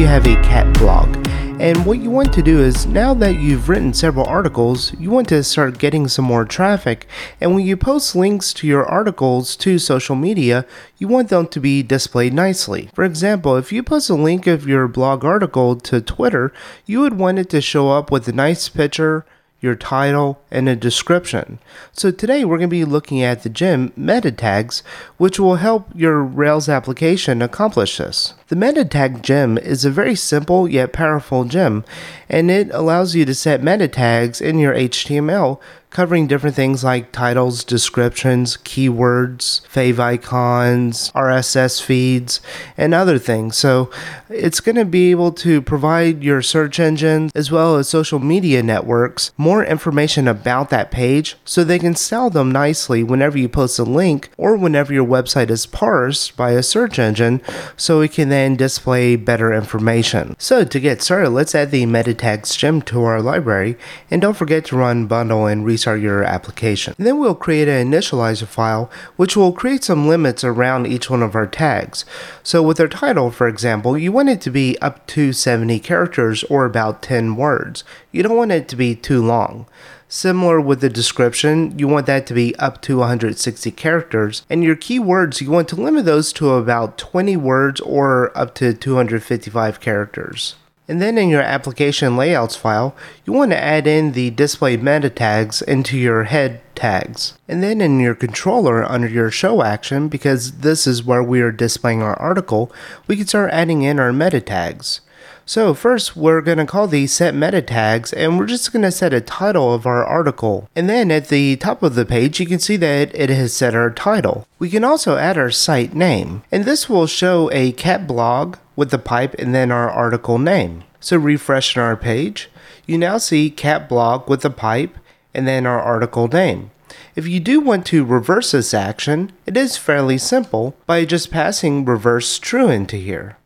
have a cat blog. And what you want to do is now that you've written several articles, you want to start getting some more traffic. And when you post links to your articles to social media, you want them to be displayed nicely. For example, if you post a link of your blog article to Twitter, you would want it to show up with a nice picture your title, and a description. So today we're going to be looking at the gem meta tags, which will help your Rails application accomplish this. The meta tag gem is a very simple yet powerful gem, and it allows you to set meta tags in your HTML covering different things like titles, descriptions, keywords, favicons, RSS feeds, and other things. So it's going to be able to provide your search engines as well as social media networks more information about that page so they can sell them nicely whenever you post a link or whenever your website is parsed by a search engine so it can then display better information. So to get started, let's add the meta tags gem to our library and don't forget to run bundle and restart your application. And then we'll create an initializer file which will create some limits around each one of our tags. So with our title, for example, you want it to be up to 70 characters or about 10 words. You don't want it to be too long. Similar with the description, you want that to be up to 160 characters, and your keywords, you want to limit those to about 20 words or up to 255 characters. And then in your application layouts file, you want to add in the display meta tags into your head tags. And then in your controller under your show action, because this is where we are displaying our article, we can start adding in our meta tags. So first we're going to call these set meta tags and we're just going to set a title of our article. And then at the top of the page you can see that it has set our title. We can also add our site name and this will show a cat blog with the pipe and then our article name. So refreshing our page, you now see cat blog with the pipe and then our article name. If you do want to reverse this action, it is fairly simple by just passing reverse true into here.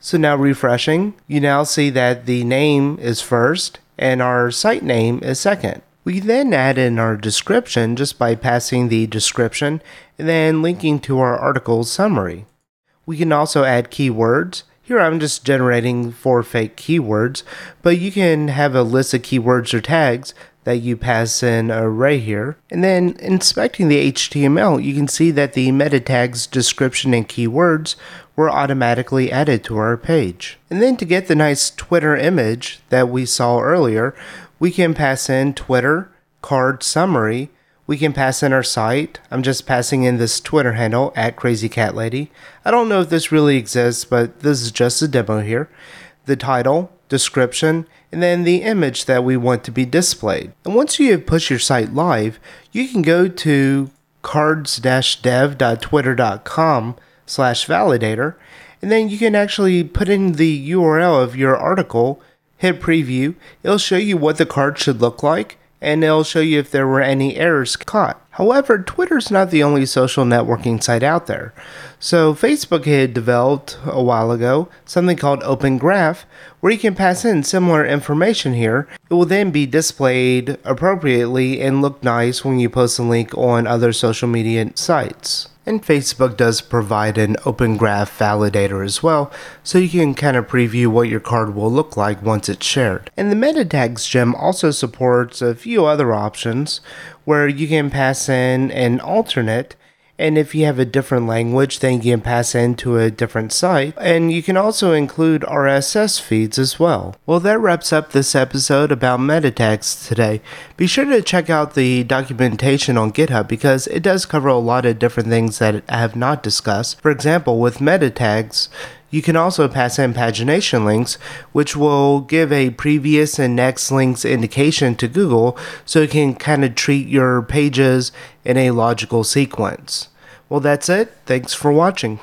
So now refreshing, you now see that the name is first and our site name is second. We then add in our description just by passing the description and then linking to our article summary. We can also add keywords. Here I'm just generating four fake keywords, but you can have a list of keywords or tags that you pass in array here. And then inspecting the HTML, you can see that the meta tags, description, and keywords were automatically added to our page. And then to get the nice Twitter image that we saw earlier, we can pass in Twitter, card summary, we can pass in our site. I'm just passing in this Twitter handle at Crazy Cat Lady. I don't know if this really exists, but this is just a demo here. The title, description, and then the image that we want to be displayed. And once you have pushed your site live, you can go to cards-dev.twitter.com slash validator, and then you can actually put in the URL of your article, hit preview, it'll show you what the card should look like, and it'll show you if there were any errors caught. However, Twitter's not the only social networking site out there. So, Facebook had developed a while ago something called Open Graph, where you can pass in similar information here. It will then be displayed appropriately and look nice when you post a link on other social media sites. And Facebook does provide an open graph validator as well, so you can kind of preview what your card will look like once it's shared. And the meta tags gem also supports a few other options where you can pass in an alternate and if you have a different language, then you can pass into a different site. And you can also include RSS feeds as well. Well, that wraps up this episode about meta tags today. Be sure to check out the documentation on GitHub because it does cover a lot of different things that I have not discussed. For example, with meta tags, you can also pass in pagination links, which will give a previous and next links indication to Google so it can kind of treat your pages in a logical sequence. Well, that's it. Thanks for watching.